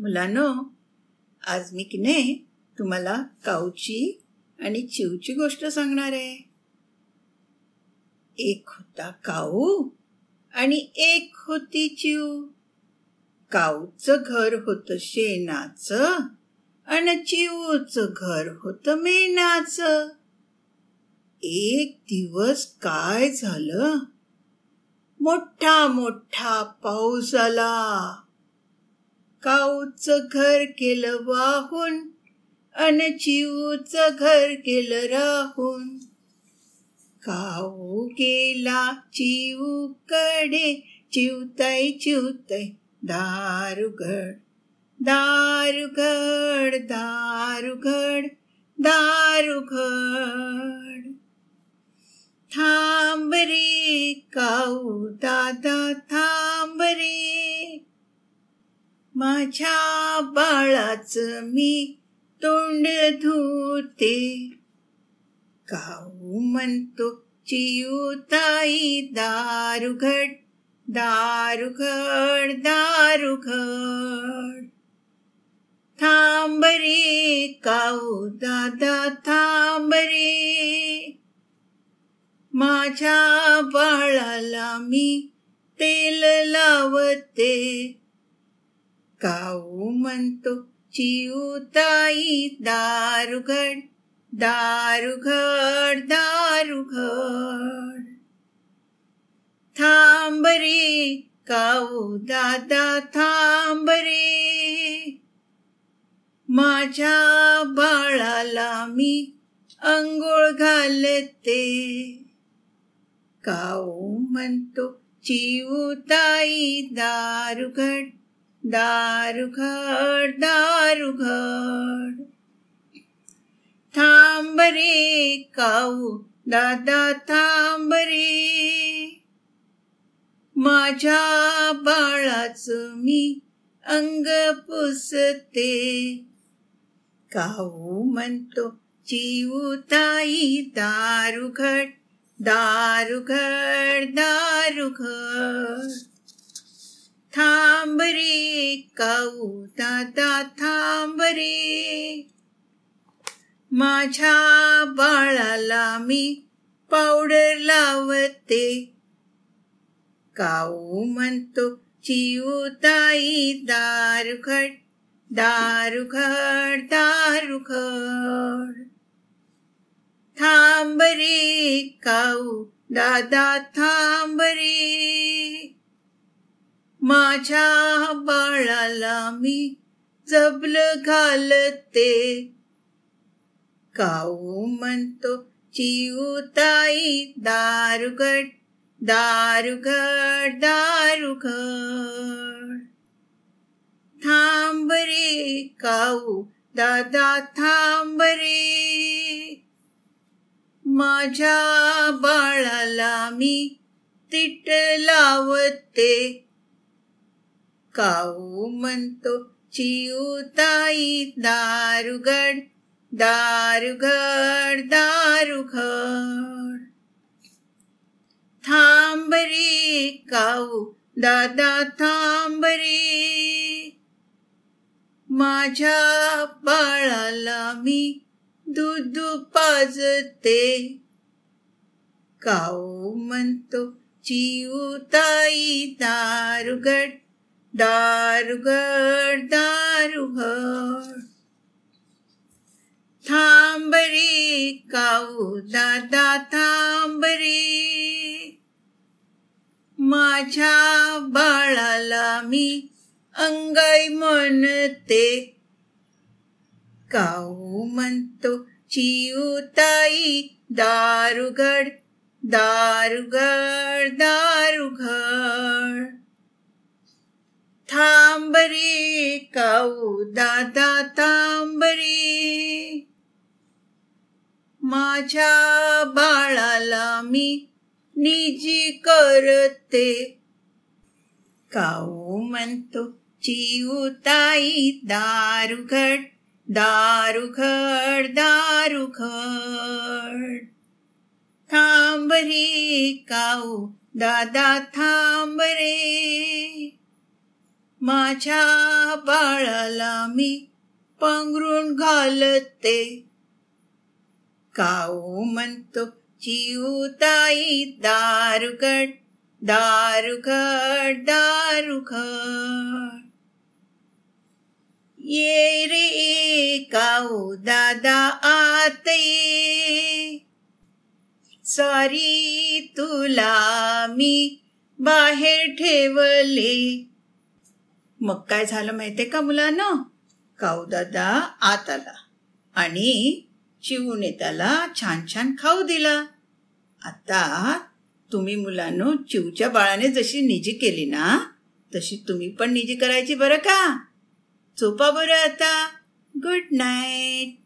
मुलांनो आज मी की नाही तुम्हाला काऊची आणि चिवची गोष्ट सांगणार आहे. एक होता काऊ आणि एक होती चिव. काऊचं घर होत शेणाचं आणि चिवचं घर होत मेणाचं. एक दिवस काय झालं? मोठा मोठा पाऊस आला. काऊच घर केलं वाहून अन चिवच घर केलं राहून. काऊ गेला चिवकडे चिवताई चिवताई दारुगड दारुगड दारुगड दारुगड. थांब रे काऊ दादा थांब रे. माझ्या बाळाच मी तोंड धुते. काऊ म्हणतो चियूताई दारुघड दारुघड दारुघड. थांब रे काऊ दादा थांब रे. माझ्या बाळाला मी तेल लावते. काऊ म्हणतो चिऊताई दारुघड दारुघड दारुघड थांब रे काऊ दादा थांब रे माझ्या बाळाला मी अंघोळ घालते काऊ म्हणतो चिऊताई दारुघड दारुघड दारुघड थांब रे काऊ दादा थांब रे माझ्या बाळाच मी अंग पुसते. काऊ म्हणतो चिऊताई दारुघड दारुघड दारुघड थांब रे काऊ दादा थांब रे माझ्या बाळाला मी पावडर लावते. काऊ म्हणतो चिऊताई दारुखड दारुखड दारुखड. थांब रे काऊ दादा थांब रे माझ्या बाळाला मी जबल घालते. काऊ म्हणतो चिऊताई दारुगड दारुगड दारुगड. थांब रे काऊ दादा थांब रे. माझ्या बाळाला मी तिट लावते. काऊ म्हणतो चिऊताई दारुगड दारुगड दारुगड. थांब रे काऊ दादा थांबरे माझ्या बाळाला मी दूध पाजते. काऊ म्हणतो चिऊताई दारुगड दारुगड दारुगड थांबरे काऊ दादा थांबरी. माझ्या बाळाला मी अंगाई म्हणते. काऊ म्हणतो चिऊताई दारुगड दारुगड दारुगड थांबरी काऊ दादा थांबरी माझ्या बाळाला मी निजी करते. काऊ म्हणतो चिऊताई दारुघड दारुघड दारुघड. थांब थांबरी काऊ दादा थांबरे माझ्या बाळाला मी पांघरून घालते. काऊ म्हणतो चिऊताई दारुगड दारुकट दारुकट ये रे काऊ दादा आत ये सॉरी तुला मी बाहेर ठेवले. मग काय झालं माहितीये का मुलानं? काऊ दादा आत आला आणि चिवूने त्याला छान छान खाऊ दिला. आता तुम्ही मुलांनो चिवच्या बाळाने जशी निजी केली ना तशी तुम्ही पण निजी करायची बरं का? झोपा बरं आता. Good night